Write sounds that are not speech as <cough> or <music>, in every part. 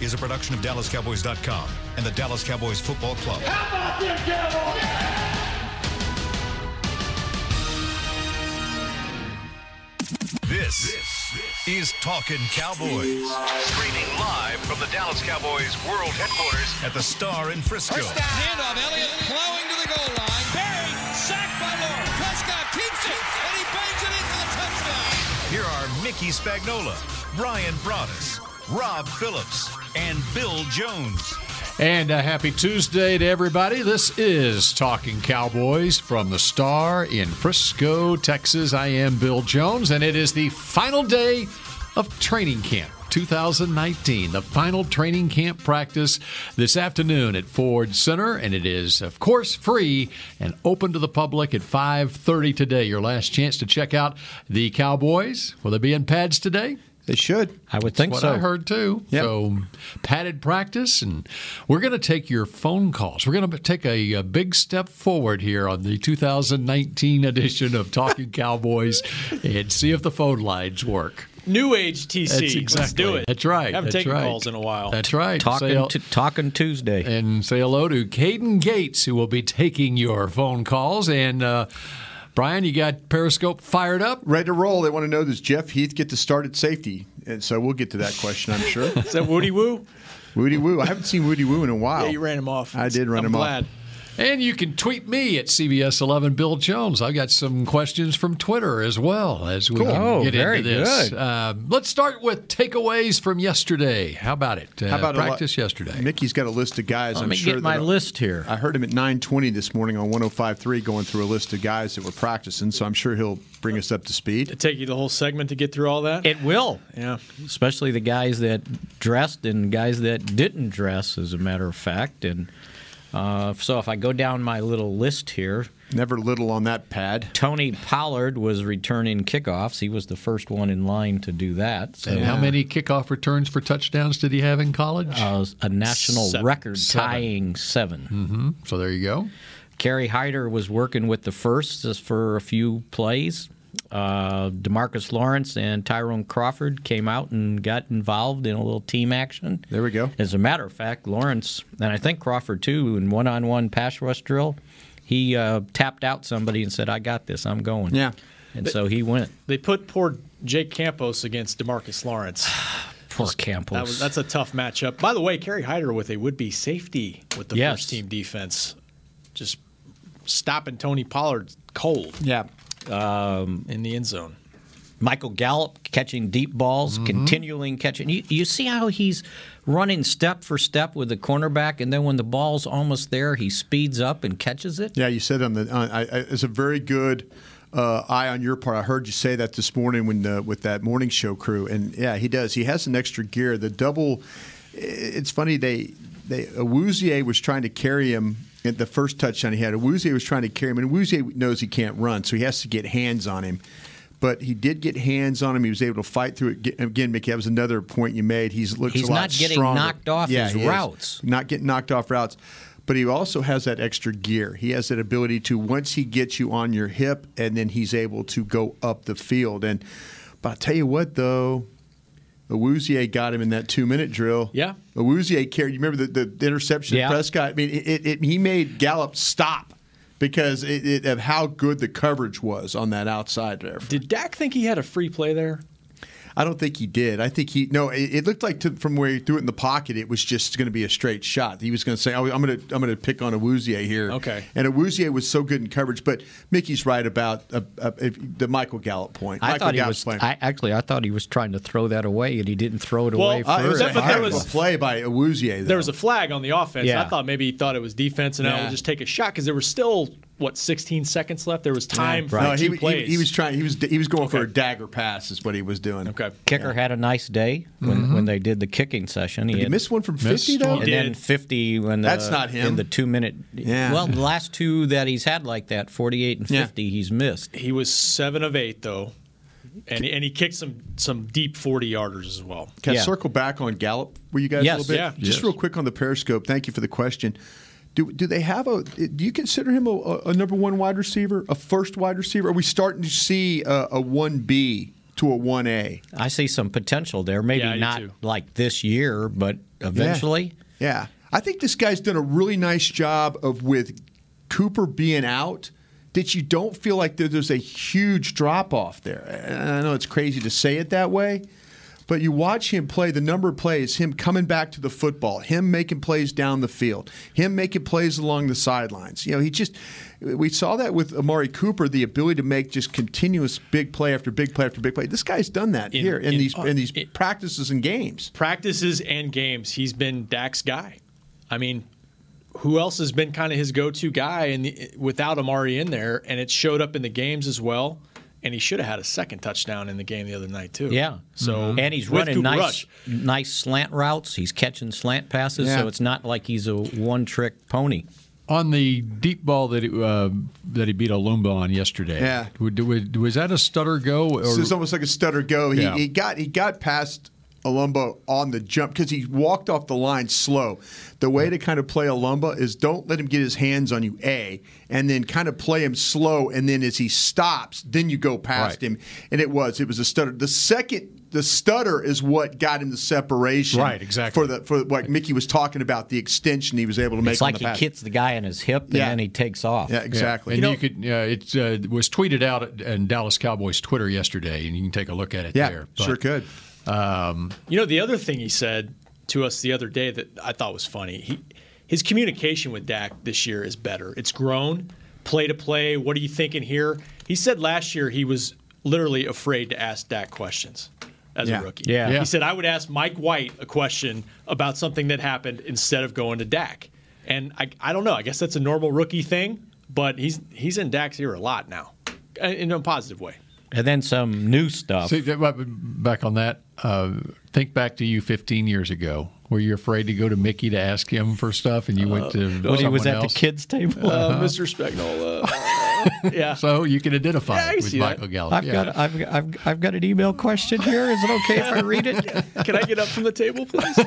is a production of DallasCowboys.com and the Dallas Cowboys Football Club. How about them Cowboys? This is Talking Cowboys. Streaming live from the Dallas Cowboys World Headquarters at the Star in Frisco. First Handoff, Elliott plowing to the goal line. Barry, sacked by Lawrence. Prescott keeps it, and he bangs it in for the touchdown. Here are Mickey Spagnola, Brian Broaddus, Rob Phillips, and Bill Jones. And a happy Tuesday to everybody. This is Talking Cowboys from the Star in Frisco, Texas. I am Bill Jones, and it is the final day of training camp 2019, the final training camp practice this afternoon at Ford Center, and it is, of course, free and open to the public at 5:30 today. Your last chance to check out the Cowboys. Will they be in pads today? They should. I would think what so. I heard too. Yep. So padded practice, and we're going to take your phone calls. We're going to take a, a big step forward here on the 2019 edition of Talking <laughs> Cowboys, and see if the phone lines work. New age TC. That's Let's exactly do it. That's right. I Haven't That's taken right. calls in a while. That's right. Talking, Say, t- talking Tuesday. and say hello to Caden Gates, who will be taking your phone calls. And uh, Brian, you got Periscope fired up. Ready to roll. They want to know does Jeff Heath get to start at safety? And so we'll get to that question, I'm sure. <laughs> Is that Woody Woo? Woody Woo. I haven't seen Woody Woo in a while. Yeah, you ran him off. I did run I'm him off. Glad. And you can tweet me at CBS11 Bill Jones. I've got some questions from Twitter as well as we can Oh, get very into this. good. Uh, let's start with takeaways from yesterday. How about it? Uh, How about a lot- practice yesterday? Mickey's got a list of guys. Let I'm me sure get my that- list here. I heard him at 9:20 this morning on 105.3 going through a list of guys that were practicing. So I'm sure he'll bring us up to speed. It take you the whole segment to get through all that? It will, yeah. especially the guys that dressed and guys that didn't dress, as a matter of fact. And uh, so if I go down my little list here, Never little on that pad. Tony Pollard was returning kickoffs. He was the first one in line to do that. So And how many kickoff returns for touchdowns did he have in college? uh, a national Seven. record Seven. tying 7 so there you go. Kerry Hyder was working with the first just for a few plays. Uh, Demarcus Lawrence and Tyrone Crawford came out and got involved in a little team action. There we go. As a matter of fact, Lawrence and I think Crawford too, in one-on-one pass rush drill, he uh, tapped out somebody and said, "I got this. I'm going." Yeah. and so he went. They put poor Jake Campos against Demarcus Lawrence. <sighs> Poor Campos. That was, that's a tough matchup. By the way, Kerry Hyder with a would be safety with the Yes. first team defense. Just stopping Tony Pollard cold Yeah. In the end zone. Michael Gallup catching deep balls, continuing catching. You, you see how he's running step for step with the cornerback, and then when the ball's almost there, he speeds up and catches it. Yeah, you said on the. On, I, I, it's a very good uh, eye on your part. I heard you say that this morning when uh, with that morning show crew, and yeah, he does. He has an extra gear. The double. It's funny they they Awuzie was trying to carry him at the first touchdown he had. Awuzie was trying to carry him, and Awuzie knows he can't run, so he has to get hands on him. But he did get hands on him. He was able to fight through it. Again, Mickey, that was another point you made. He's looks He's a lot not getting stronger. knocked off yeah, his routes. Not getting knocked off routes. But he also has that extra gear. He has that ability to once he gets you on your hip, and then he's able to go up the field. And but I tell you what, though, Awuzie got him in that two minute drill. Yeah. Awuzie carried. You remember the, the interception Yeah. Prescott? I mean, it, it, it, he made Gallup stop because it, it, of how good the coverage was on that outside there. Did Dak think he had a free play there? I don't think he did. I think he no. It, it looked like to, from where he threw it in the pocket, it was just going to be a straight shot. He was going to say, oh, "I'm going to I'm going to pick on Awuzie here." Okay. And Awuzie was so good in coverage, but Mickey's right about uh, uh, the Michael Gallup point. I Michael thought he Gallup's was. playing- I, actually, I thought he was trying to throw that away, and he didn't throw it Well, away. Uh, it was a But there was- a play by Awuzie. Though. There was a flag on the offense. Yeah. I thought maybe he thought it was defense, and I Yeah. would just take a shot because there was still what 16 seconds left. There was time for No, he, two he, he was trying. He was he was going for a dagger pass. Is what he was doing. okay. Kicker had a nice day when, mm-hmm. when they did the kicking session. He, Did he had- miss one from fifty though? and then 50 when the, That's uh, not him. in the two minute. Yeah. Well, the last two that he's had like that, 48 and Yeah. 50, he's missed. He was seven of eight though, and he, and he kicked some some deep 40 yarders as well. Can I circle back on Gallup? Were you guys Yes. a little bit? Yeah. Just Yes. real quick on the Periscope. Thank you for the question. Do, do they have a? Do you consider him a, a number one wide receiver, a first wide receiver? Are we starting to see a, a one B to a one A. I see some potential there. Maybe Yeah, not too. like this year, but eventually. Yeah. I think this guy's done a really nice job of with Cooper being out that you don't feel like there's a huge drop off there. And I know it's crazy to say it that way, but you watch him play the number of plays, him coming back to the football, him making plays down the field, him making plays along the sidelines. You know, he just we saw that with Amari Cooper, the ability to make just continuous big play after big play after big play. This guy's done that In- here in, in- these in these it- practices and games. practices and games, he's been Dak's guy. I mean, who else has been kind of his go-to guy and without Amari in there, and it showed up in the games as well. And he should have had a second touchdown in the game the other night too. Yeah. So and he's running Cooper nice, Rush, nice slant routes. He's catching slant passes, Yeah. so it's not like he's a one-trick pony. On the deep ball that he, uh, that he beat Olumba on yesterday, Yeah. would- would- was that a stutter go? Or, So it's almost like a stutter go. He, Yeah. he got he got past Olumba on the jump because he walked off the line slow. The way to kind of play Olumba is don't let him get his hands on you, A, and then kind of play him slow, and then as he stops, then you go past Right. him. And it was it was a stutter. The second the stutter is what got him the separation. Right, exactly. For the for what Mickey was talking about, the extension he was able to make It's on like the he pass. hits the guy in his hip and Yeah. then he takes off. Yeah, Yeah. exactly. And You you, know- could, yeah, it uh, was tweeted out in Dallas Cowboys Twitter yesterday, and you can take a look at it yeah, there. sure could. You know, the other thing he said to us the other day that I thought was funny. He, his communication with Dak this year is better. It's grown, play to play. What are you thinking here? He said last year he was literally afraid to ask Dak questions as Yeah. a rookie. Yeah. Yeah. He said I would ask Mike White a question about something that happened instead of going to Dak. And I, I don't know. I guess that's a normal rookie thing, but he's he's in Dak's ear a lot now, uh, in a positive way. And then some new stuff. See, back on that, uh, think back to you 15 years ago. Were you afraid to go to Mickey to ask him for stuff, and you went to when he was at else? the kids' table. Uh, Mr. Spagnola. <laughs> yeah. So you can identify Yeah, it with see that. Michael Gallup. I've yeah. got I've, I've, I've got an email question here. Is it okay if I <laughs> read it? Can I get up from the table, please?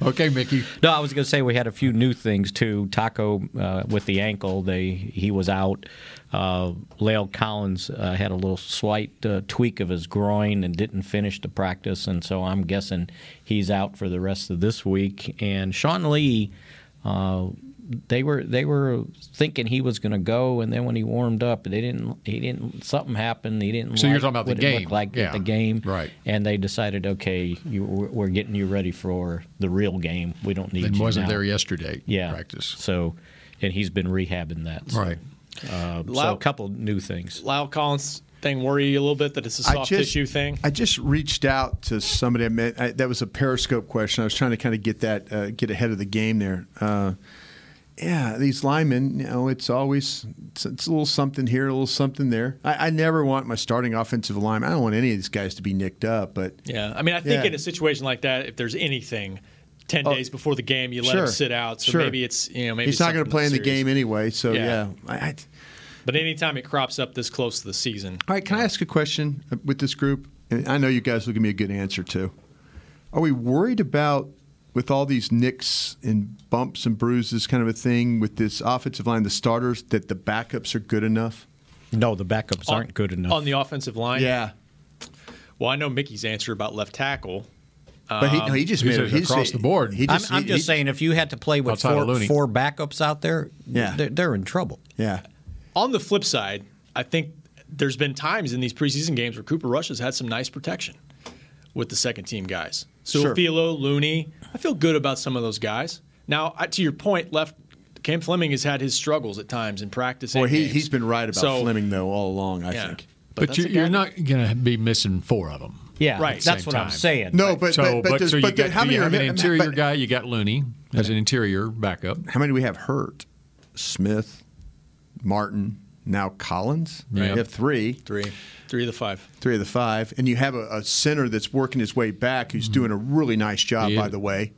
<laughs> okay, Mickey. No, I was going to say we had a few new things too. Taco uh, with the ankle, they he was out. Uh, La'el Collins uh, had a little slight uh, tweak of his groin and didn't finish the practice, and so I'm guessing he's out for the rest of this week. And Sean Lee. They were they were thinking he was going to go, and then when he warmed up, they didn't. He didn't. Something happened. He didn't. So you're talking about the what it looked game. like Yeah. the game, Right. And they decided, okay, you, we're we're getting you ready for the real game. We don't need And wasn't now. there yesterday. Yeah, Practice. So, and he's been rehabbing that. So, Right. Uh, so a couple new things. La'el Collins thing worry you a little bit that it's a soft tissue thing? I just reached out to somebody. I met. I, that was a Periscope question. I was trying to kind of get that, uh, get ahead of the game there. Uh, yeah, these linemen. You know, it's always it's, it's a little something here, a little something there. I, I never want my starting offensive line. I don't want any of these guys to be nicked up. But yeah. I mean, I think Yeah. in a situation like that, if there's anything, 10 Oh, days before the game, you let sure, him sit out. So sure. maybe it's, you know, maybe he's not going to play in the game anyway. So Yeah. yeah. I, I, But anytime it crops up this close to the season, all right, can I ask a question uh, with this group? And I know you guys will give me a good answer too. Are we worried about with all these nicks and bumps and bruises, kind of a thing with this offensive line, the starters, that the backups are good enough? No, the backups aren't good enough. on the offensive line. Yeah, Well, I know Mickey's answer about left tackle. but he, no, he just He made it he's- across the board. He I'm, just, I'm he- just he- saying, if you had to play with four, four backups out there, Yeah. they're, they're in trouble. Yeah, On the flip side, I think there's been times in these preseason games where Cooper Rush has had some nice protection with the second team guys. So Sure. Philo, Looney, I feel good about some of those guys. Now, I- to your point, left Cam Fleming has had his struggles at times in practice. boy, and he, games. he's been right about So, Fleming though all along. I Yeah. think. But, that's you, a guy you're not going to be missing four of them. Yeah, Right. That's Same what I'm saying. No, but So, but, but, there's- so you but got, how many you have are an interior but- guy? You got Looney as an interior backup. How many do we have hurt? Smith, Martin, now Collins. Yeah. You have three, three, three of the five. three of the five, and you have a, a center that's working his way back, who's doing a really nice job, He by the way.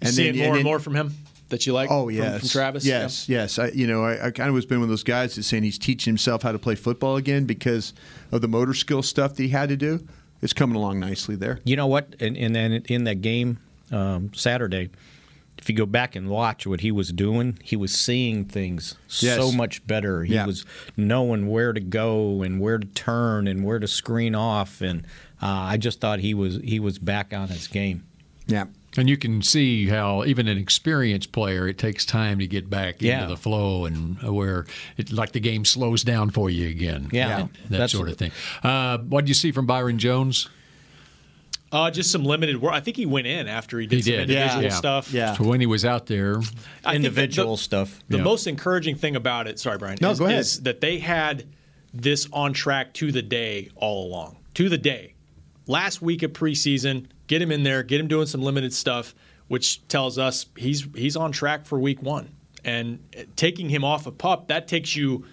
And seeing then- more and and more from him that you like. Oh from, yes, from Travis. Yes, yes. I, you know, I, I kind of was been one of those guys that's saying he's teaching himself how to play football again because of the motor skill stuff that he had to do. It's coming along nicely there. You know what? And, and then in that game um, Saturday, if you go back and watch what he was doing, he was seeing things Yes. so much better. He Yeah. was knowing where to go and where to turn and where to screen off, and uh, I just thought he was he was back on his game. Yeah. And you can see how even an experienced player, it takes time to get back Yeah. into the flow and where it like the game slows down for you again. Yeah. that That's- sort of thing. Uh, what did you see from Byron Jones? Uh, just some limited work. I think he went in after he did He some did. individual Yeah. stuff. Yeah. So when he was out there, I Individual the- stuff. The Yeah. most encouraging thing about it, sorry, Brian, No, is, go ahead. is that they had this on track to the day all along. To the day. Last week of preseason, get him in there, get him doing some limited stuff, which tells us he's he's on track for week one. And taking him off of pup, that takes you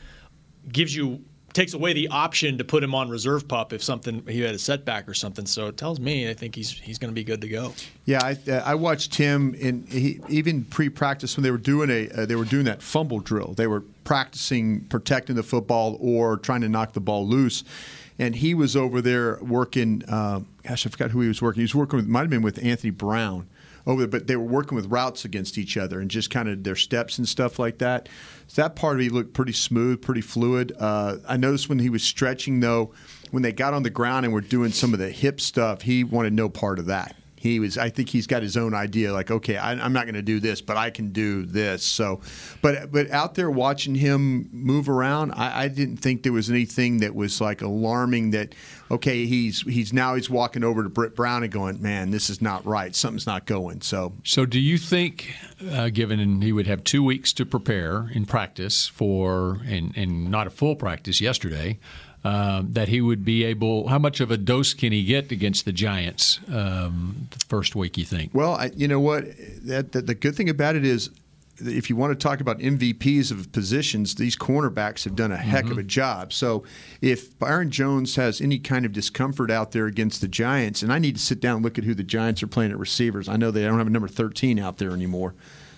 gives you takes away the option to put him on reserve pup if something he had a setback or something. So it tells me I think he's he's going to be good to go. Yeah, I, uh, I watched him in he, even pre-practice when they were doing a uh, they were doing that fumble drill. They were practicing protecting the football or trying to knock the ball loose, and he was over there working. Uh, gosh, I forgot who he was working. He was working with might have been with Anthony Brown over there, but they were working with routes against each other and just kind of their steps and stuff like that. So that part of it looked pretty smooth, pretty fluid. Uh, I noticed when he was stretching though, when they got on the ground and were doing some of the hip stuff, he wanted no part of that he was i think he's got his own idea like okay I, i'm not going to do this but i can do this. So but but out there watching him move around I, I didn't think there was anything that was like alarming that okay he's he's now he's walking over to britt brown and going man this is not right. Something's not going. So So, do you think, uh, given he would have two weeks to prepare in practice for, and, and not a full practice yesterday, um, that he would be able? How much of a dose can he get against the Giants um, the first week? You think? Well, I, you know what? That, that the good thing about it is, if you want to talk about MVPs of positions, these cornerbacks have done a heck of a job. So, if Byron Jones has any kind of discomfort out there against the Giants, and I need to sit down and look at who the Giants are playing at receivers. I know they don't have a number thirteen out there anymore.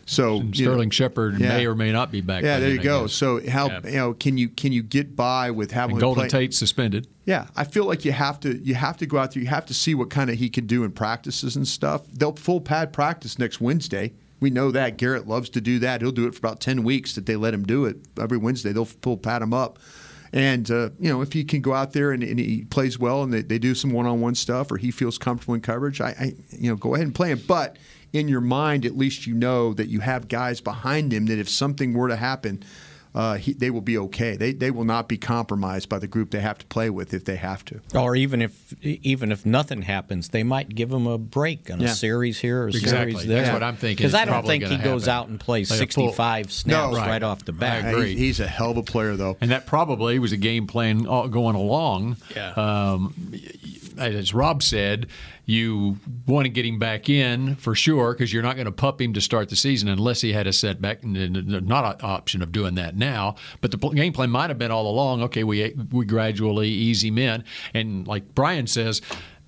So And you know- Sterling Shepard Yeah. may or may not be back. Yeah, there you go. guess. So how Yeah. you know can you can you get by with having Golden play- Tate suspended. yeah, I feel like you have to you have to go out there. You have to see what kind of he can do in practices and stuff. They'll full pad practice next Wednesday. We know that Garrett loves to do that. He'll do it for about ten weeks that they let him do it every Wednesday. They'll full pad him up. And uh, you know if he can go out there and, and he plays well and they, they do some one-on-one stuff or he feels comfortable in coverage, I, I you know go ahead and play him. But in your mind, at least you know that you have guys behind him that if something were to happen, uh, he, they will be okay. They, they will not be compromised by the group they have to play with if they have to. Or even if even if nothing happens, they might give him a break on Yeah. a series here or a Exactly. series there. That's what I'm thinking Because I don't think he gonna goes happen. out and plays Like 65 snaps No. right. Right. off the I bat. agree. He- he's a hell of a player, though. And that probably was a game plan going along. Yeah. Um, as Rob said, you want to get him back in for sure because you're not going to pup him to start the season unless he had a setback. Not an option of doing that now. But the game plan might have been all along. Okay, we we gradually ease him in, and like Brian says.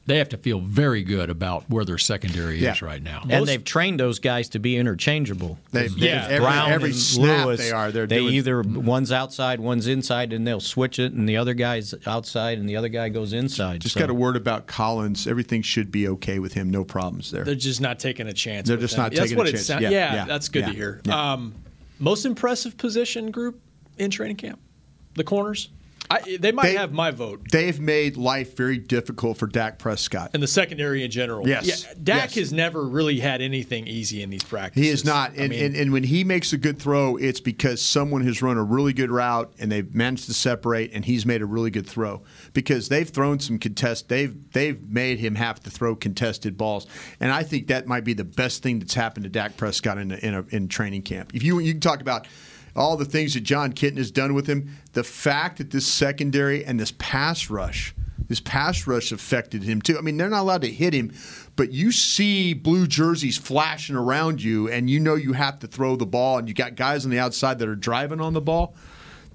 They have to feel very good about where their secondary Yeah. is right now. And they've trained those guys to be interchangeable. They- Yeah. every, Brown every and snap Lewis, they are. They're they doing, either one's outside, one's inside, and they'll switch it, and the other guy's outside, and the other guy goes inside. just So- got a word about Collins. Everything should be okay with him. No problems there. They're just not taking a chance. They're just him. not That's taking what a chance. sound- Yeah, yeah, yeah, that's good yeah, to hear. yeah. Um, most impressive position group in training camp, the corners. I, they might They- have my vote. They've made life very difficult for Dak Prescott. And the secondary in general. Yes. Yeah, Dak Yes. has never really had anything easy in these practices. He is not. I And, mean, and, and when he makes a good throw, it's because someone has run a really good route and they've managed to separate, and he's made a really good throw. Because they've thrown some contest, they've they've made him have to throw contested balls, and I think that might be the best thing that's happened to Dak Prescott in a, in, a, in training camp. If you you can talk about all the things that Jon Kitna has done with him, the fact that this secondary and this pass rush. This pass rush affected him too. I mean, they're not allowed to hit him, but you see blue jerseys flashing around you, and you know you have to throw the ball, and you got guys on the outside that are driving on the ball.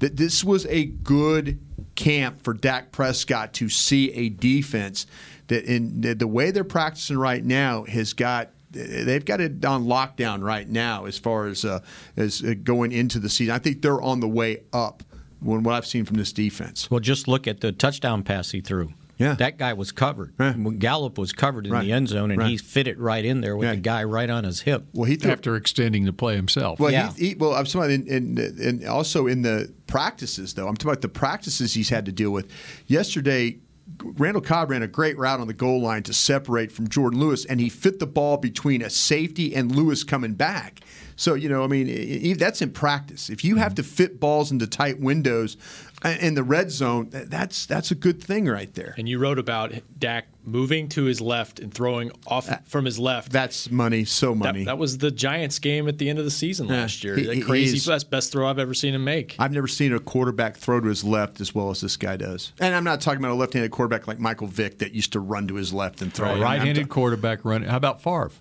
That this was a good camp for Dak Prescott to see a defense that, in the- way they're practicing right now, has got they've got it on lockdown right now as far as uh, as uh, going into the season. I think they're on the way up. When what I've seen from this defense. Well, just look at the touchdown pass he threw. Yeah. That guy was covered. Yeah. Gallup was covered in Right. the end zone, and Right. he fit it right in there with Yeah. the guy right on his hip. Well, he threw, after extending the play himself. Well, Yeah. he, he, well, I'm talking about in, in, in also in the practices though. I'm talking about the practices he's had to deal with. Yesterday, Randall Cobb ran a great route on the goal line to separate from Jourdan Lewis, and he fit the ball between a safety and Lewis coming back. So you know, I mean, that's in practice. If you have to fit balls into tight windows in the red zone, that's that's a good thing right there. And you wrote about Dak moving to his left and throwing off from his left. That's money, so money. that was the Giants game at the end of the season Yeah. last year. He- That crazy best, best throw I've ever seen him make. I've never seen a quarterback throw to his left as well as this guy does. And I'm not talking about a left-handed quarterback like Michael Vick that used to run to his left and throw. a right-handed ta- quarterback running. How about Favre?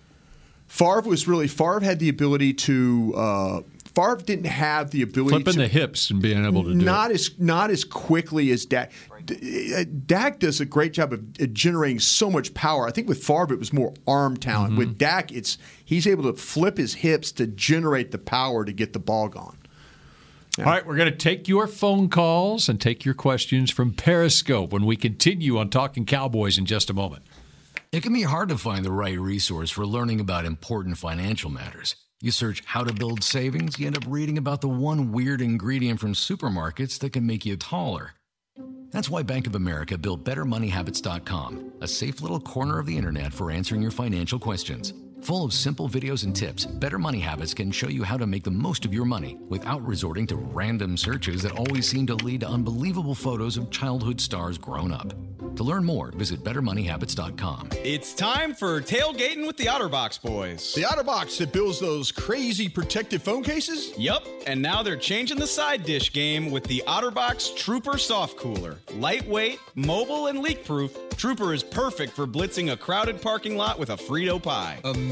Favre was really Favre had the ability to. Uh, Favre didn't have the ability to Flipping to the hips and being able to do not it. as not as quickly as Dak. D- uh, Dak does a great job of generating so much power. I think with Favre it was more arm talent. Mm-hmm. With Dak, it's he's able to flip his hips to generate the power to get the ball gone. All right, we're going to take your phone calls and take your questions from Periscope when we continue on Talking Cowboys in just a moment. It can be hard to find the right resource for learning about important financial matters. You search how to build savings, you end up reading about the one weird ingredient from supermarkets that can make you taller. That's why Bank of America built BetterMoneyHabits.com, a safe little corner of the internet for answering your financial questions. Full of simple videos and tips, Better Money Habits can show you how to make the most of your money without resorting to random searches that always seem to lead to unbelievable photos of childhood stars grown up. To learn more, visit BetterMoneyHabits.com. It's time for tailgating with the OtterBox boys. The OtterBox that builds those crazy protective phone cases? Yup, and now they're changing the side dish game with the OtterBox Trooper Soft Cooler. Lightweight, mobile, and leak proof, Trooper is perfect for blitzing a crowded parking lot with a Frito pie. Amazing.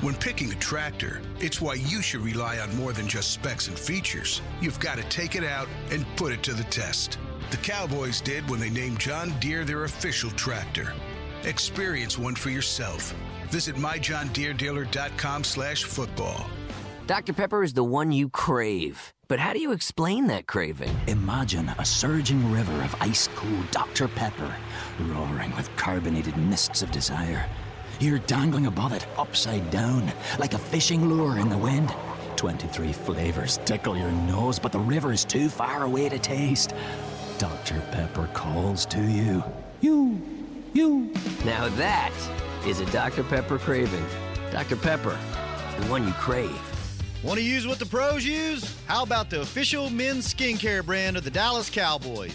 When picking a tractor, it's why you should rely on more than just specs and features. You've got to take it out and put it to the test. The Cowboys did when they named John Deere their official tractor. Experience one for yourself. Visit myjohndeerdealer.com slash football. Dr. Pepper is the one you crave. But how do you explain that craving? Imagine a surging river of ice cold Dr. Pepper, roaring with carbonated mists of desire. You're dangling above it, upside down, like a fishing lure in the wind. 23 flavors tickle your nose, but the river is too far away to taste. Dr. Pepper calls to you. You, you. Now that is a Dr. Pepper craving. Dr. Pepper, the one you crave. Want to use what the pros use? How about the official men's skincare brand of the Dallas Cowboys?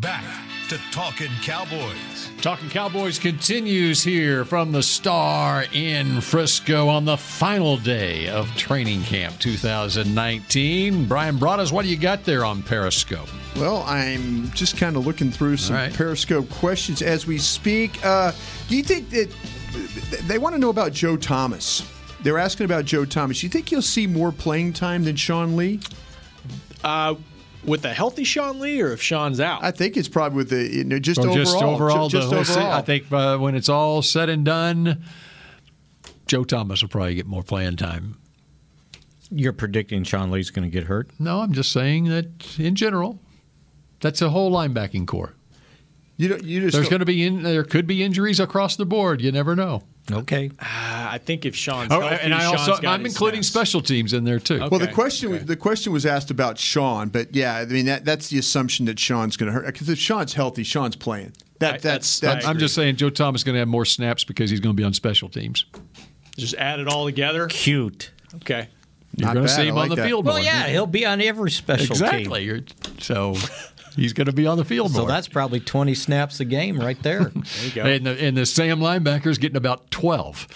Back to Talking Cowboys. Talking Cowboys continues here from the Star in Frisco on the final day of training camp 2019. Brian Broaddus, what do you got there on Periscope? Well, I'm just kind of looking through some All right. Periscope questions as we speak. Uh, do you think that they want to know about Joe Thomas? They're asking about Joe Thomas. Do you think he'll see more playing time than Sean Lee? Uh, with a healthy Sean Lee, or if Sean's out? I think it's probably with the you know, just overall. just overall, ju- just the whole se- overall. I think uh, when it's all said and done, Joe Thomas will probably get more playing time. You're predicting Sean Lee's going to get hurt? No, I'm just saying that in general, that's a whole linebacking core. You don't, you just There's going to be in, there could be injuries across the board. You never know. Okay. Uh, I think if Sean's Oh, healthy, and I Sean's also got I'm including snaps. special teams in there too. Well, the question okay. the question was asked about Sean, but yeah, I mean that that's the assumption that Sean's going to hurt because if Sean's healthy, Sean's playing. That I- that's that's- that's, I I'm just saying Joe Thomas is going to have more snaps because he's going to be on special teams. Just add it all together. Cute. Okay. You're going to see him I on the that. field Well, more. yeah, he'll be on every special exactly. team. You're, so he's going to be on the field So more. that's probably 20 snaps a game right there. <laughs> There you go. and the, and the Sam linebacker's getting about 12.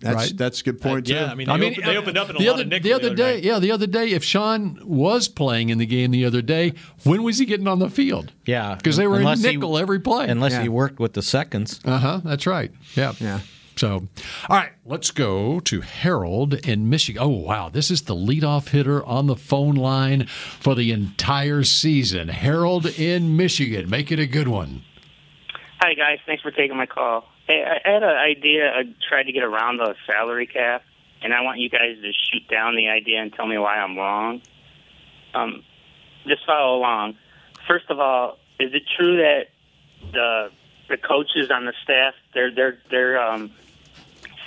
That's Right. that's a good point yeah, too. I mean, they, opened, they opened up in a the lot other, of nickel the other day. night. Yeah, the other day. If Sean was playing in the game the other day, when was he getting on the field? Yeah, because they were in unless he- nickel every play. Unless Yeah. he worked with the seconds. Uh huh. That's right. Yeah. Yeah. So, all right, let's go to Harold in Michigan. Oh, wow. This is the leadoff hitter on the phone line for the entire season. Harold in Michigan. Make it a good one. Hi guys, thanks for taking my call. Hey, I had an idea. I tried to get around the salary cap, and I want you guys to shoot down the idea and tell me why I'm wrong. Um, just follow along. First of all, is it true that the the coaches on the staff their their their um,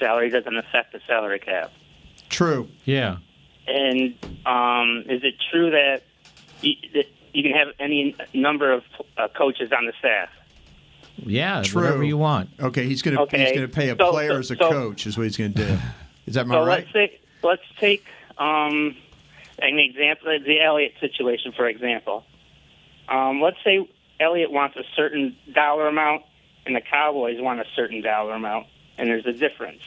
salary doesn't affect the salary cap? True. Yeah. And um, is it true that you, that you can have any number of uh, coaches on the staff? Yeah, True. whatever you want. Okay, he's going to Okay. he's going to pay a So- player so- as a so- coach is what he's going to do. <laughs> Is that my so right? let's take let's take um, an example, the Elliott situation, for example. Um, let's say Elliott wants a certain dollar amount, and the Cowboys want a certain dollar amount, and there's a difference.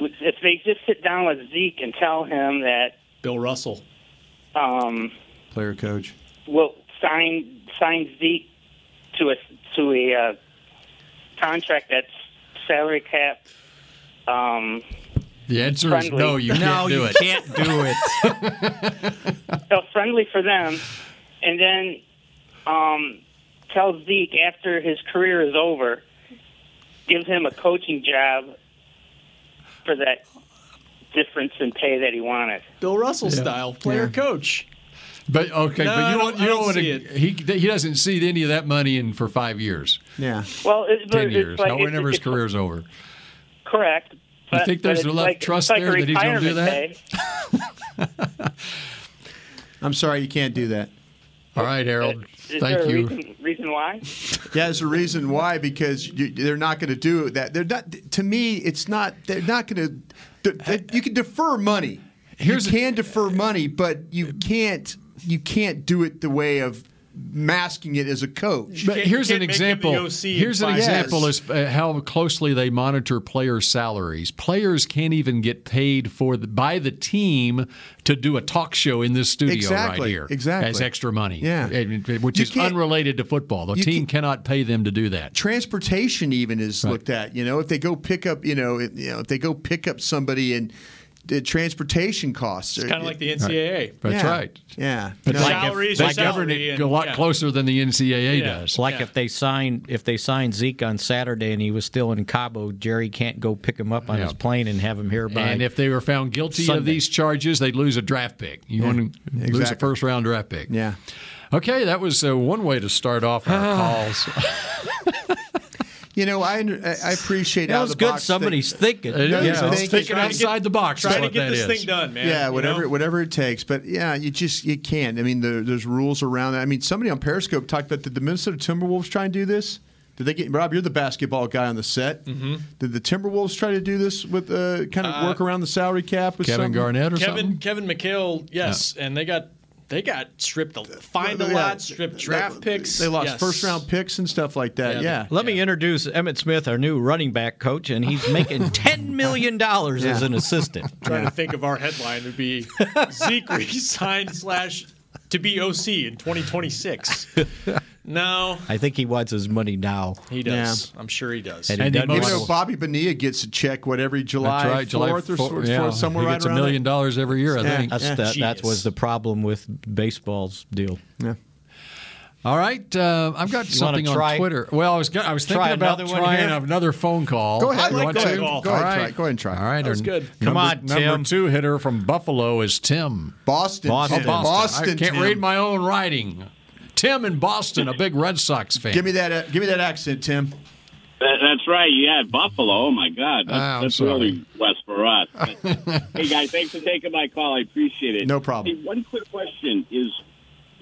If they just sit down with Zeke and tell him that Bill Russell. um, Player coach. will sign sign Zeke to a to a uh, contract that's salary cap. Um, The answer is no, you can't No, do you it. can't do it. <laughs> so friendly for them, and then um, tell Zeke after his career is over, gives him a coaching job for that difference in pay that he wanted. Bill Russell Yeah. style player Yeah. coach. But okay, No, but you don't- don't, you don't don't want to. He he doesn't see any of that money in for five years, Yeah. Well, it's, but ten it's years, like, no, it's- whenever his it's career's over. Correct. You think there's but it's enough like, trust it's like there that he's gonna do that? <laughs> I'm sorry, you can't do that. All right, Harold. Is Thank there a you. reason, reason why? Yeah, there's a reason why because you, they're not going to do that. They're not. To me, it's not. They're not going to. You can defer money. Here's you can defer money, but you can't. You can't do it the way of masking it as a coach. But here's an can't make him the example. OC Here's an example years. as uh, how closely they monitor players' salaries. Players can't even get paid for the, by the team to do a talk show in this studio right Exactly, here. exactly. as extra money. Yeah. Which You is unrelated to football. The team can't- cannot pay them to do that. transportation even is Right. looked at. You know, if they go pick up, you know, if, you know, if they go pick up somebody and the transportation costs. It's kind of like the NCAA. That's Yeah. right. Yeah. But No. they- Salaries they are govern salary it and- a lot yeah. closer than the NCAA Yeah. does. Like Yeah. if they sign if they sign Zeke on Saturday and he was still in Cabo, Jerry can't go pick him up on Yeah. his plane and have him here by. And if they were found guilty of these charges, they'd lose a draft pick. You want to lose a first round draft pick. Yeah. Okay, that was uh, one way to start off our <sighs> calls. <laughs> You know, I I I appreciate that out was the good. box Somebody's thinking. Uh, yeah, Yeah, it's thinking Trying to get- outside the box. Trying to get that this is. thing done, man. yeah, you whatever know? whatever it takes. But yeah, you just you can't. I mean, there, there's rules around that. I mean, somebody on Periscope talked about did the Minnesota Timberwolves try and do this? Did they get Rob? You're the basketball guy on the set. Mm-hmm. Did the Timberwolves try to do this with uh, kind of work around the salary cap with Kevin something? Garnett or Kevin something? Kevin McHale, yes, and they got they got stripped. A, fined a lot, stripped draft picks. They lost Yes. first round picks and stuff like that. Yeah, Yeah. Let me introduce Emmitt Smith, our new running back coach, and he's making <laughs> ten million dollars as an assistant. Trying to think of our headline would be <laughs> Zeke resigned slash to be OC in 2026. No, I think he wants his money now. he does. I'm sure he does. And he And he doesn't most- Even want Bobby Bonilla gets a check, what every July That's right, July 4th or four- fourth, yeah. somewhere he right gets around a million there. dollars every year, I Yeah. think. That's Yeah. that, that Genius. was the problem with baseball's deal. Yeah. All right, uh, I've got You something wanna on try- Twitter. Well, I was go- I was thinking try about another one trying here? another phone call. Go ahead. You I like want go ahead. call. Go All ahead. right. Try. Go ahead and try. All right, That was our good. Number, Come on, number two hitter from Buffalo is Tim. Boston. Boston. Tim. Boston. I can't Tim. read my own writing. Tim in Boston, a big Red Sox fan. Give me that. Uh, give me that accent, Tim. That, that's right. You had Buffalo. Oh my God, that's, Ah, that's really west for us. But, <laughs> hey guys, thanks for taking my call. I appreciate it. No problem. Hey, one quick question is: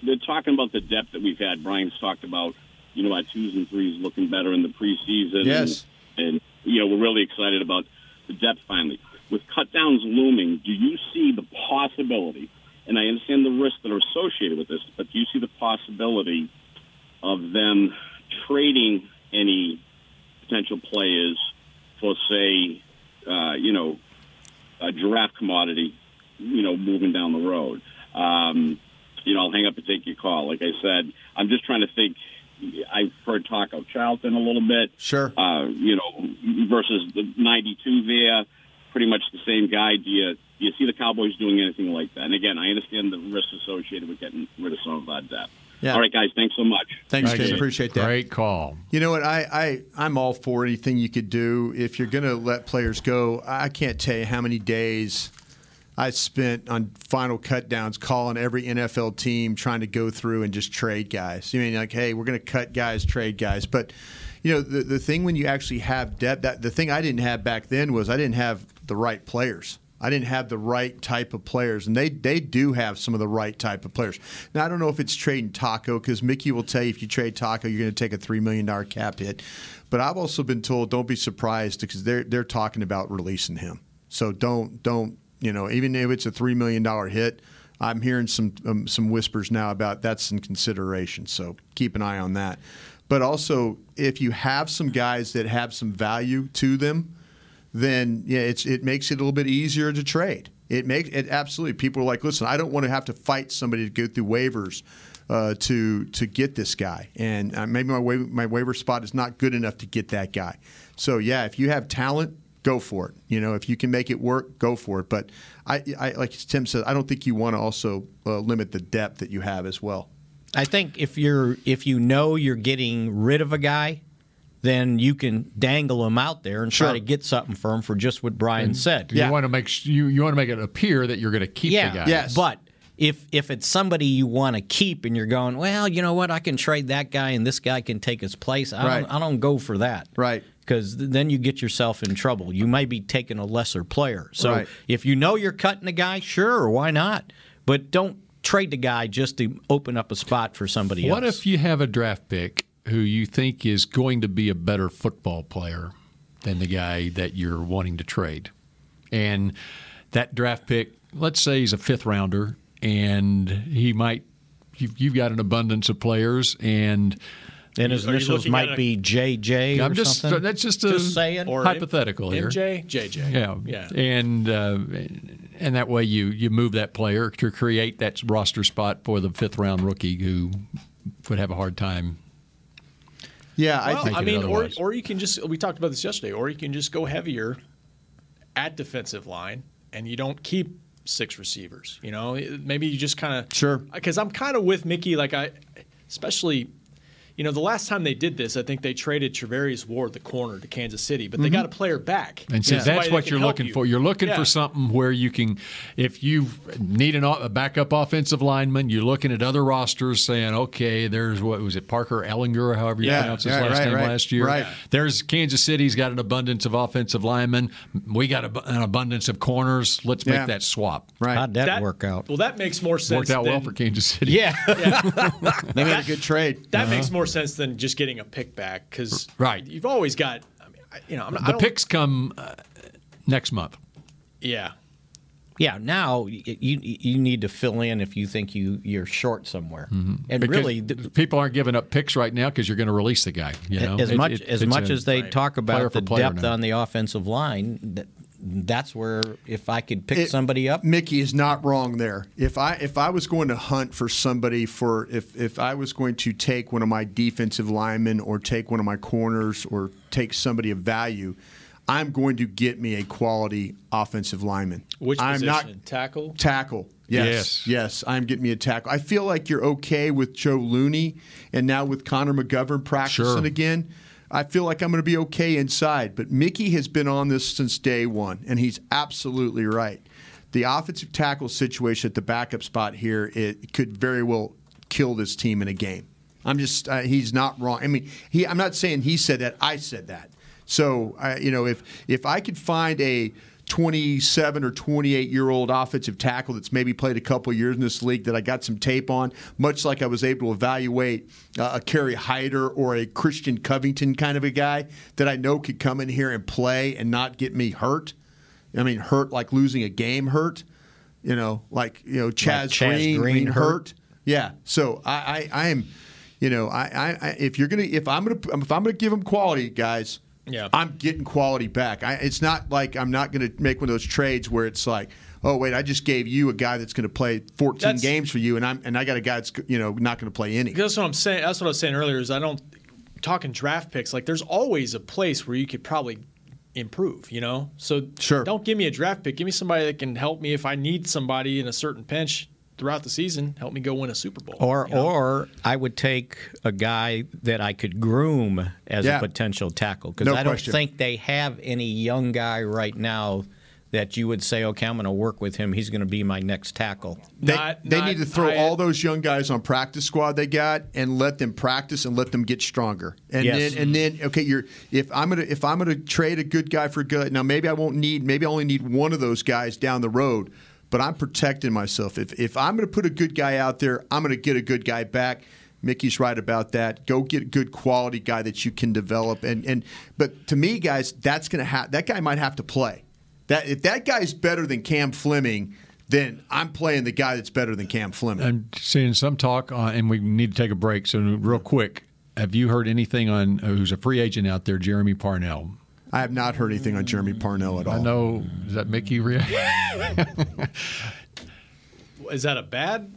they're talking about the depth that we've had. Brian's talked about, you know, our twos and threes looking better in the preseason. Yes. and, and you know we're really excited about the depth finally. with cut downs looming, do you see the possibility? And I understand the risks that are associated with this, but do you see the possibility of them trading any potential players for, say, uh, you know, a draft commodity, you know, moving down the road? Um, you know, I'll hang up and take your call. Like I said, I'm just trying to think. I've heard talk of Charlton a little bit. Sure. Uh, you know, versus the 92 there, pretty much the same guy. Do you, do you see the Cowboys doing anything like that? And again, I understand the risk associated with getting rid of some of that depth. Yeah. All right, guys. Thanks so much. Thanks, Thank Jay. Appreciate that. Great call. You know what? I, I I'm all for anything you could do. If you're going to let players go, I can't tell you how many days I spent on final cut downs calling every NFL team trying to go through and just trade guys. You mean like, hey, we're going to cut guys, trade guys, but you know the the thing when you actually have depth. That the thing I didn't have back then was I didn't have the right players. I didn't have the right type of players, and they they do have some of the right type of players. Now I don't know if it's trading Taco because Mickey will tell you if you trade Taco, you're going to take a three million dollar cap hit. But I've also been told don't be surprised because they're they're talking about releasing him. So don't don't you know even if it's a three million dollar hit. I'm hearing some um, some whispers now about that's in consideration. So keep an eye on that. But also, if you have some guys that have some value to them, then yeah, it's it makes it a little bit easier to trade. It makes it absolutely. People are like, listen, I don't want to have to fight somebody to go through waivers uh, to to get this guy, and uh, maybe my wa- my waiver spot is not good enough to get that guy. So yeah, if you have talent, go for it. You know, if you can make it work, go for it. But I, I like Tim said, I don't think you want to also uh, limit the depth that you have as well. I think if you're if you know you're getting rid of a guy, then you can dangle them out there and try to get something for them for just what Brian And said. You want to make you you want to make it appear that you're going to keep yeah, the guy. Yes. But if if it's somebody you want to keep and you're going, well, you know what, I can trade that guy and this guy can take his place. I Right. don't I don't go for that. Right. Because then you get yourself in trouble. You may be taking a lesser player. So Right. if you know you're cutting a guy, sure, why not? But don't trade the guy just to open up a spot for somebody What else. What if you have a draft pick who you think is going to be a better football player than the guy that you're wanting to trade? And that draft pick, let's say he's a fifth rounder, and he might, you've, you've got an abundance of players, and and his initials might a- be JJ I'm or just something. that's just a Just saying. Or hypothetical here. MJ, JJ. Yeah, Yeah. and uh, and that way you you move that player to create that roster spot for the fifth round rookie who would have a hard time. Yeah, I think I mean, or, or you can just we talked about this yesterday, or you can just go heavier at defensive line, and you don't keep six receivers. You know, maybe you just kind of sure. Because I'm kind of with Mickey, like I, especially. You know, the last time they did this, I think they traded Charvarius Ward, the corner, to Kansas City, but they Mhm. got a player back. And so Somebody that's what you're looking you. for. You're looking Yeah. for something where you can, if you need an, a backup offensive lineman, you're looking at other rosters saying, okay, there's what was it, Parker Ehinger, or however you Yeah, pronounce his right, last right, name right, last year. right. There's Kansas City's got an abundance of offensive linemen. We got a, an abundance of corners. Let's make Yeah. that swap. Right. How'd that, That- work out? Well, that makes more sense. Worked out well for Kansas City. Yeah. <laughs> They made a good trade. That Uh-huh. makes more sense than just getting a pick back because Right. you've always got. I mean, you know, I'm not, The don't- picks come uh, next month. Yeah, Yeah, now you you need to fill in if you think you you're short somewhere. And Because really, th- people aren't giving up picks right now because you're going to release the guy. You know, as It- much it- as much a as they talk about for the depth now. on the offensive line, that, that's where if I could pick It- somebody up, Mickey is not wrong there. If I if I was going to hunt for somebody for if if I was going to take one of my defensive linemen or take one of my corners or take somebody of value, I'm going to get me a quality offensive lineman. which I'm position? not tackle. tackle. Yes, Yes. yes, I'm getting me a tackle. I feel like you're okay with Joe Looney, and now with Connor McGovern practicing Sure. again. I feel like I'm going to be okay inside. But Mickey has been on this since day one, and he's absolutely right. The offensive tackle situation at the backup spot here it could very well kill this team in a game. I'm just uh, he's not wrong. I mean, he I'm not saying he said that. I said that. So I you know if if I could find a 27 or 28 year old offensive tackle that's maybe played a couple years in this league that I got some tape on, much like I was able to evaluate uh, a Kerry Hyder or a Christian Covington kind of a guy that I know could come in here and play and not get me hurt. I mean, hurt like losing a game hurt. You know, like you know Chaz, Chaz Green, Green Green hurt. hurt. Yeah. So I, I, I am, you know, I, I, I, if you're gonna, if I'm gonna, if I'm gonna give them quality, guys, Yeah. I'm getting quality back. I, it's not like I'm not gonna make one of those trades where it's like, oh wait, I just gave you a guy that's gonna play 14 That's- games for you, and I'm, and I got a guy that's you know not gonna play any. That's what I'm saying. That's what I was saying earlier. Is I don't talking draft picks. Like there's always a place where you could probably improve. You know, so sure. Don't give me a draft pick. Give me somebody that can help me if I need somebody in a certain pinch throughout the season. Help me go win a Super Bowl. Or, or I would take a guy that I could groom as Yeah. a potential tackle because No I don't think they have any young guy right now that you would say, okay, I'm going to work with him. He's going to be my next tackle. They, they need to throw all those young guys on practice squad they got and let them practice and let them get stronger. And Yes. then and then okay, you're if I'm gonna if I'm gonna trade a good guy for good now maybe I won't need maybe I only need one of those guys down the road, but I'm protecting myself. If if I'm gonna put a good guy out there, I'm gonna get a good guy back. Mickey's right about that. Go get a good quality guy that you can develop and and but to me guys, that's gonna have that guy might have to play. That if that guy's better than Cam Fleming, then I'm playing the guy that's better than Cam Fleming. I'm seeing some talk, on, and we need to take a break. So, real quick, have you heard anything on uh, who's a free agent out there, Jeremy Parnell? I have not heard anything on Jeremy Parnell at all. I know. Is that Mickey? <laughs> Is that a bad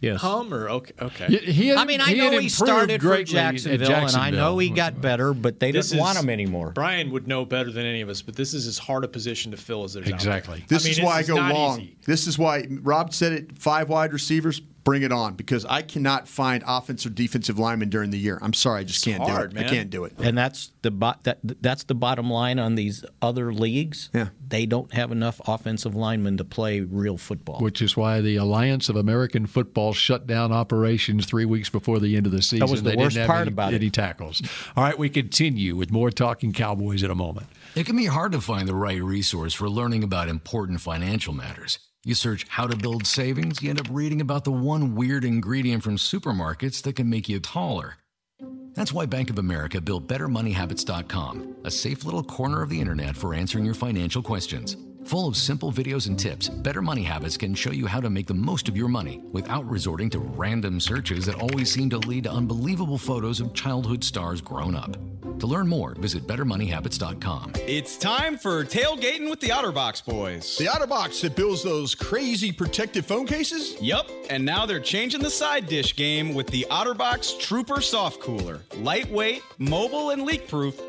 Yes. hum or okay? Okay. He. I mean, I know he started for Jacksonville, and I know he got better, but they This didn't want him anymore. Brian would know better than any of us, but this is as hard a position to fill as there's out there. This I mean, is why I go long. easy. This is why Rob said it. Five wide receivers, bring it on because I cannot find offensive or defensive linemen during the year. I'm sorry, I just can't hard, do it. I man. can't do it. And that's the bo- that that's the bottom line on these other leagues. Yeah. They don't have enough offensive linemen to play real football. Which is why the Alliance of American Football shut down operations three weeks before the end of the season. That was the they worst didn't have part any, about it. any tackles. All right, we continue with more talking Cowboys in a moment. It can be hard to find the right resource for learning about important financial matters. You search how to build savings, you end up reading about the one weird ingredient from supermarkets that can make you taller. That's why Bank of America built BetterMoneyHabits.com, a safe little corner of the internet for answering your financial questions. Full of simple videos and tips, Better Money Habits can show you how to make the most of your money without resorting to random searches that always seem to lead to unbelievable photos of childhood stars grown up. To learn more, visit BetterMoneyHabits.com. It's time for tailgating with the OtterBox boys. The OtterBox that builds those crazy protective phone cases? Yep, and now they're changing the side dish game with the OtterBox Trooper Soft Cooler. Lightweight, mobile, and leak proof,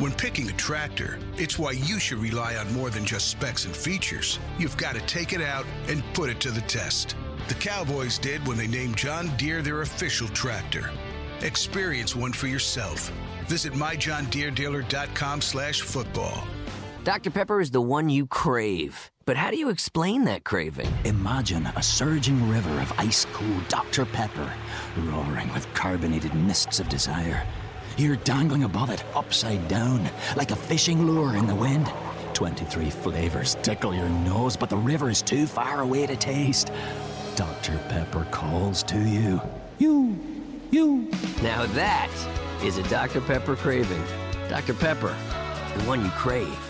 When picking a tractor, it's why you should rely on more than just specs and features. You've got to take it out and put it to the test. The Cowboys did when they named John Deere their official tractor. Experience one for yourself. Visit myjohndeerdealer.com slash football. Dr. Pepper is the one you crave. But how do you explain that craving? Imagine a surging river of ice cold Dr. Pepper, roaring with carbonated mists of desire. You're dangling above it, upside down, like a fishing lure in the wind. 23 flavors tickle your nose, but the river is too far away to taste. Dr. Pepper calls to you. You, you. Now that is a Dr. Pepper craving. Dr. Pepper, the one you crave.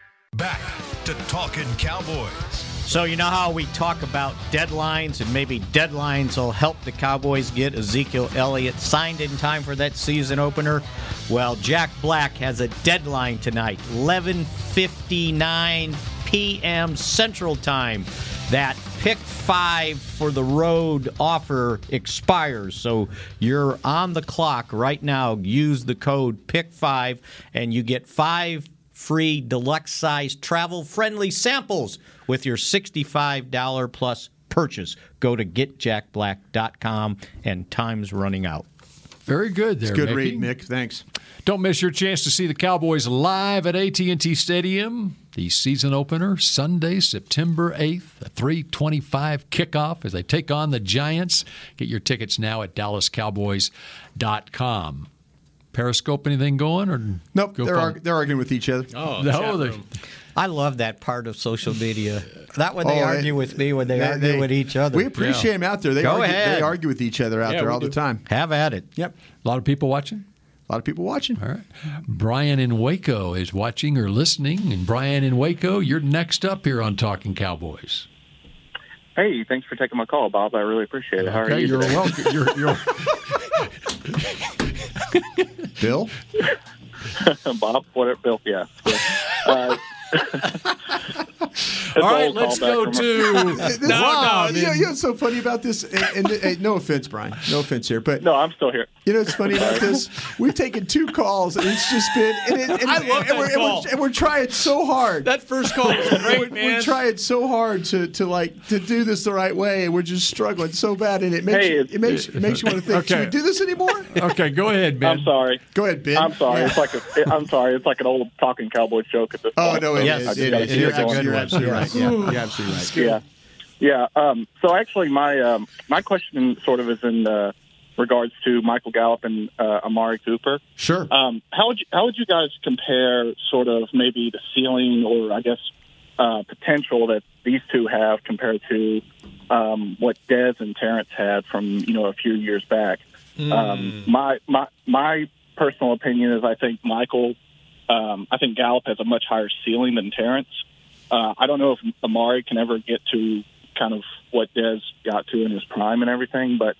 Back to Talking Cowboys. So you know how we talk about deadlines and maybe deadlines will help the Cowboys get Ezekiel Elliott signed in time for that season opener? Well, Jack Black has a deadline tonight, 11:59 p.m. Central Time. That pick five for the road offer expires. So you're on the clock right now. Use the code pick five, and you get five free deluxe size travel friendly samples with your $65 plus purchase. Go to getjackblack.com, and time's running out. Very good there, It's good Mickey. read, Mick. Thanks. Don't miss your chance to see the Cowboys live at AT&T Stadium. The season opener Sunday, September 8th, a 325 kickoff as they take on the Giants. Get your tickets now at dallascowboys.com. Periscope anything going or Nope, go they're, follow- arg- they're arguing with each other. Oh, No, chat room. I love that part of social media. That when they Oh, argue with me, when they, they- argue they- with each other. We appreciate them out there. They Go argue, ahead. They argue with each other out Yeah, there we all the time. Have at it. Yep. A lot of people watching. A lot of people watching. All right. Brian in Waco is watching or listening. And Brian in Waco, you're next up here on Talking Cowboys. Hey, thanks for taking my call, Bob. I really appreciate it. How are you? you're today? welcome. You're, you're, <laughs> <laughs> Bill? <laughs> Bob, whatever, Bill, yeah. yeah. <laughs> Uh, <laughs> All right, let's go from- to <laughs> This- Rob. You know, you know what's so funny about this? And, and, and no offense, Brian. No offense here, but No, I'm still here. you know what's funny about this? We've taken two calls, and it's just been. And, it, and, I love and that we're, and call. we're, and we're trying so hard. That first call was we're, great, man. we're trying so hard to, to like to do this the right way, and we're just struggling so bad, and it makes Hey, you, it's- it makes it makes you want to think. Okay. Should we do this anymore? okay, go ahead, Ben. I'm sorry. Go ahead, Ben. I'm sorry. Yeah. It's like a, I'm sorry. It's like an old talking cowboy joke at this point. Oh point. no, it Yes, is. I just It gotta is. keep You're, it you're absolutely right. Yeah, you're absolutely right. Yeah, yeah. Um, so actually, my um, my question sort of is in uh, regards to Michael Gallup and uh, Amari Cooper. Sure. Um, how would you, how would you guys compare sort of maybe the ceiling or I guess uh, potential that these two have compared to um, what Dez and Terrence had from you know a few years back? Um, my my my personal opinion is I think Michael, um, I think Gallup has a much higher ceiling than Terrence. Uh, I don't know if Amari can ever get to kind of what Dez got to in his prime and everything, but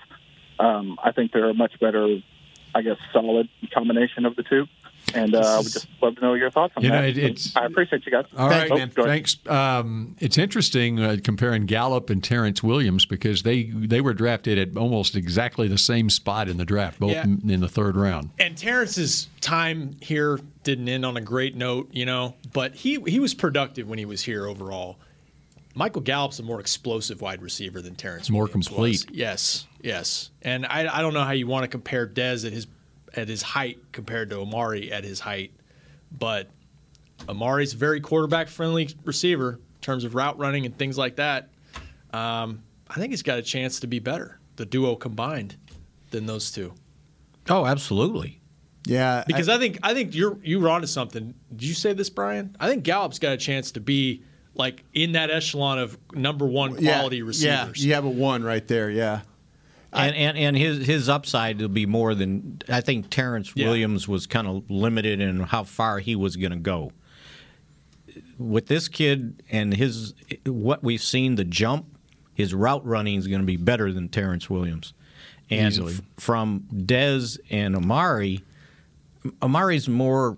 um, I think they're a much better, I guess, solid combination of the two. And uh, I would just love to know your thoughts on You know, that. it- it's- I appreciate you guys. All right, Oh, go ahead. thanks. Um, it's interesting uh, comparing Gallup and Terrence Williams because they they were drafted at almost exactly the same spot in the draft, both Yeah. in, in the third round. And Terrence's time here didn't end on a great note, you know, but he he was productive when he was here overall. Michael Gallup's a more explosive wide receiver than Terrence. More Williams complete. was. Yes, yes. And I, I don't know how you want to compare Dez at his at his height compared to Amari at his height, but Amari's a very quarterback friendly receiver in terms of route running and things like that. Um, I think he's got a chance to be better, the duo combined, than those two. Oh, absolutely. Yeah, Because I, think I think you're you were onto something. Did you say this, Brian? I think Gallup's got a chance to be like in that echelon of number one quality yeah, receivers. Yeah, you have a one right there. Yeah. And, and and his his upside will be more than I think Terrence Yeah. Williams was kind of limited in how far he was going to go. With this kid and his what we've seen the jump, his route running is going to be better than Terrence Williams. And Easily. f- from Dez and Amari, Amari's more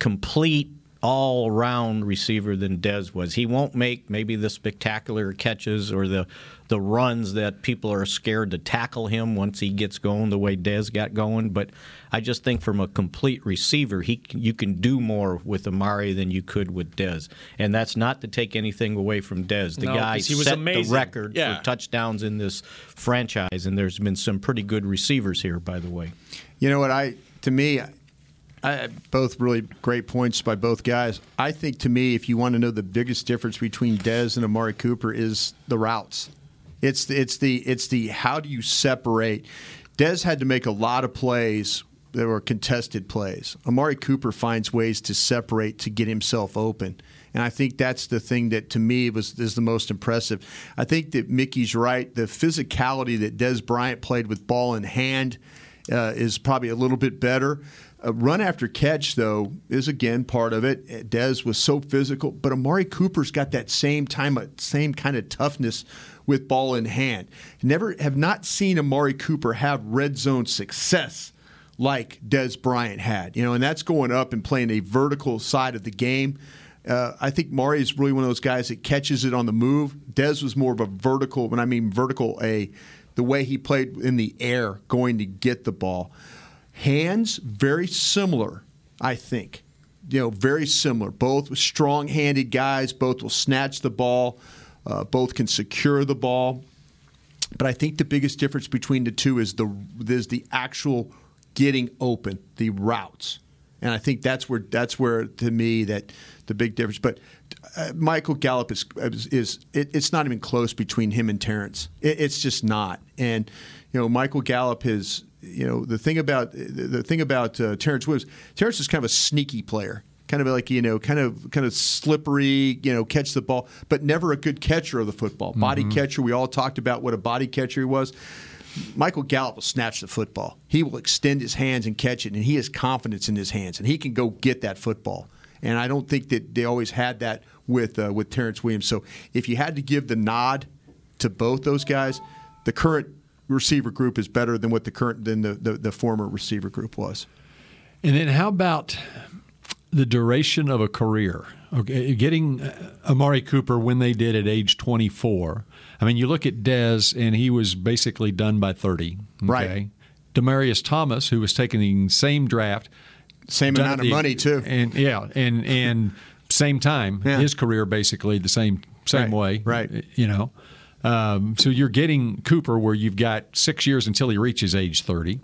complete all around receiver than Dez was. He won't make maybe the spectacular catches or the the runs that people are scared to tackle him once he gets going the way Dez got going. But I just think from a complete receiver, he you can do more with Amari than you could with Dez, and that's not to take anything away from Dez. The No, guy 'cause he was set amazing. the record Yeah. for touchdowns in this franchise, and there's been some pretty good receivers here, by the way. You know what? I to me, I, both really great points by both guys. I think to me, if you want to know the biggest difference between Dez and Amari Cooper is the routes. It's the, it's the it's the how do you separate? Dez had to make a lot of plays that were contested plays. Amari Cooper finds ways to separate to get himself open. And I think that's the thing that to me was is the most impressive. I think that Mickey's right. The physicality that Dez Bryant played with ball in hand uh, is probably a little bit better. A run after catch, though, is again part of it. Dez was so physical, but Amari Cooper's got that same time, same kind of toughness with ball in hand. Never have not seen Amari Cooper have red zone success like Dez Bryant had. You know, and that's going up and playing a vertical side of the game. Uh, I think Mari is really one of those guys that catches it on the move. Dez was more of a vertical. When I mean vertical, a the way he played in the air, going to get the ball. Hands very similar, I think. You know, very similar. Both strong-handed guys. Both will snatch the ball. Uh, both can secure the ball. But I think the biggest difference between the two is the is the actual getting open, the routes, and I think that's where that's where to me that the big difference. But uh, Michael Gallup is is, is it, it's not even close between him and Terrence. It, it's just not. And you know, Michael Gallup has you know the thing about the, thing about uh, Terrence Williams. Terrence is kind of a sneaky player kind of like you know, kind of kind of slippery, you know, catch the ball, but never a good catcher of the football. Body Mm-hmm. catcher. We all talked about what a body catcher he was. Michael Gallup will snatch the football. He will extend his hands and catch it, and he has confidence in his hands, and he can go get that football. And I don't think that they always had that with uh, with Terrence Williams. So if you had to give the nod to both those guys, the current receiver group is better than what the current than the, the, the former receiver group was. And then how about the duration of a career? Okay, getting uh, Amari Cooper when they did at age 24. I mean, you look at Dez, and he was basically done by 30. Okay? Right. Demaryius Thomas, who was taking the same draft, same amount of the- money too. and yeah, and and same time, his career basically the same same way, right? You know, um, so you're getting Cooper where you've got six years until he reaches age 30.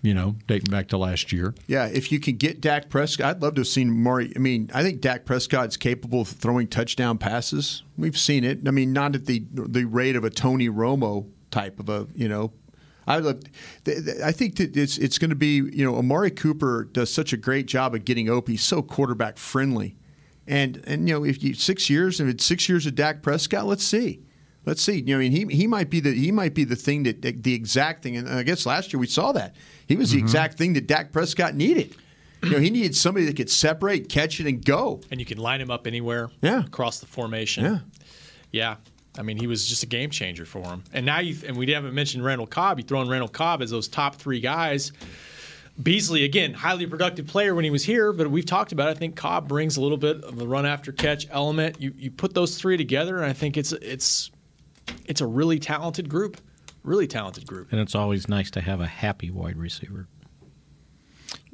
You know, dating back to last year. Yeah, if you can get Dak Prescott, I'd love to have seen Maury. I mean, I think Dak Prescott's capable of throwing touchdown passes. We've seen it. I mean, not at the the rate of a Tony Romo type of a you know. I th- I think that it's it's going to be you know Amari Cooper does such a great job of getting open. He's so quarterback friendly, and and you know if you six years if it's six years of Dak Prescott, let's see. Let's see. You know, I mean, he, he might be the he might be the thing that the exact thing. And I guess last year we saw that he was the mm-hmm. exact thing that Dak Prescott needed. You know, he needed somebody that could separate, catch it, and go. And you can line him up anywhere. Yeah. Across the formation. Yeah. Yeah. I mean, he was just a game changer for him. And now you and we haven't mentioned Randall Cobb. You throw in Randall Cobb as those top three guys. Beasley, again, highly productive player when he was here, but we've talked about. It. I think Cobb brings a little bit of the run after catch element. You you put those three together, and I think it's it's it's a really talented group. Really talented group. And it's always nice to have a happy wide receiver.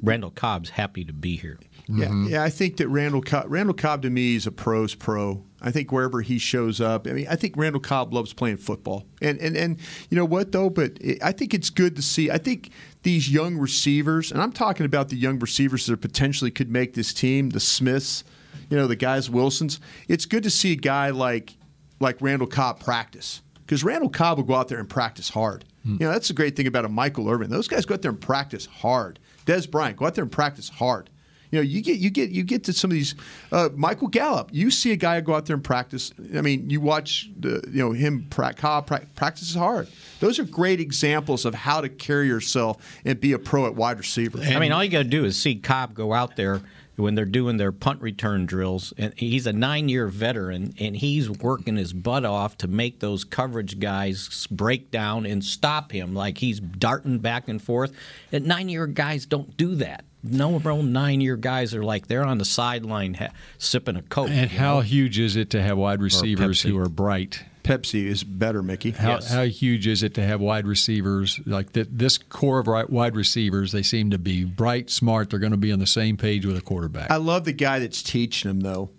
Randall Cobb's happy to be here. Yeah, Mm-hmm. yeah. I think that Randall Cobb, Randall Cobb to me is a pro's pro. I think wherever he shows up, I mean, I think Randall Cobb loves playing football. And and and you know what though? But it, I think it's good to see. I think these young receivers, and I'm talking about the young receivers that potentially could make this team, the Smiths, you know, the guys Wilsons. It's good to see a guy like like Randall Cobb practice because Randall Cobb will go out there and practice hard. You know, that's the great thing about a Michael Irvin. Those guys go out there and practice hard. Dez Bryant, go out there and practice hard. You know, you get you get you get to some of these. Uh, Michael Gallup, you see a guy go out there and practice. I mean, you watch the you know him pra- Cobb pra- practices hard. Those are great examples of how to carry yourself and be a pro at wide receiver. I mean, all you got to do is see Cobb go out there when they're doing their punt return drills, and he's a nine-year veteran, and he's working his butt off to make those coverage guys break down and stop him, like he's darting back and forth. And nine-year guys don't do that. No real nine-year guys are like they're on the sideline ha- sipping a coke. And how know? huge is it to have wide receivers who are bright? Pepsi is better, Mickey. How, how huge is it to have wide receivers like th- this core of ri- wide receivers? They seem to be bright, smart. They're going to be on the same page with a quarterback. I love the guy that's teaching him, though.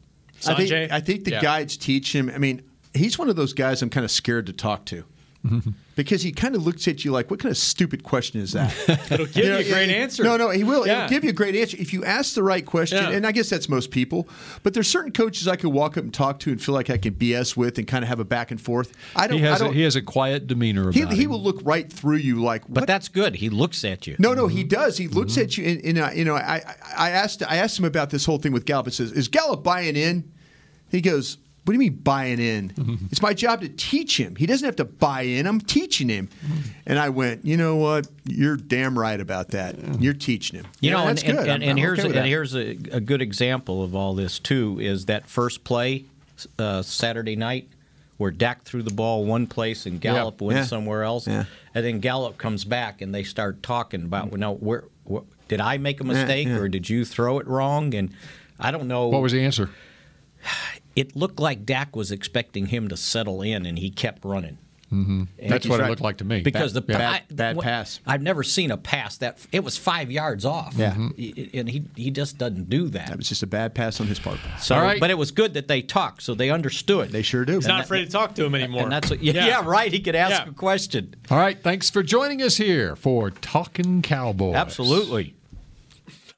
I think, Sanjay? I think the Yeah. guy that's teaching him. I mean, he's one of those guys I'm kind of scared to talk to. <laughs> Because he kind of looks at you like, what kind of stupid question is that? <laughs> It'll give you, know, a great it- answer. No, no, he will. Yeah. He'll give you a great answer if you ask the right question. Yeah. And I guess that's most people. But there's certain coaches I could walk up and talk to and feel like I can BS with and kind of have a back and forth. I don't. he has I a, don't he has a quiet demeanor he, about he him. will look right through you like. But that's good. He looks at you. No, no, he does. He looks at you, and, and uh, you know, I, I- I asked, I asked him about this whole thing with Gallup. It says, "Is Gallup buying in?" He goes, "What do you mean buying in? It's my job to teach him. He doesn't have to buy in. I'm teaching him." And I went, "You know what? You're damn right about that. You're teaching him. You Yeah, know, that's and, good. and, and, I'm here's okay with and here's a, a good example of all this too is that first play uh, Saturday night where Dak threw the ball one place and Gallup went Yeah. somewhere else, and then Gallup comes back and they start talking about, well, now where, wh- did I make a mistake or did you throw it wrong? And I don't know what was the answer? It looked like Dak was expecting him to settle in, and he kept running. Mm-hmm. That's what right. it looked like to me. Because the bad- I- bad what- pass. I've never seen a pass that it was five yards off. Yeah. Mhm. and he he just doesn't do that. That was just a bad pass on his part. So, All right. but it was good that they talked, so they understood. They sure do. He's not afraid to talk to him anymore. And that's what, yeah, Yeah. yeah, <laughs> right. He could ask Yeah. a question. All right, thanks for joining us here for Talking Cowboys. Absolutely.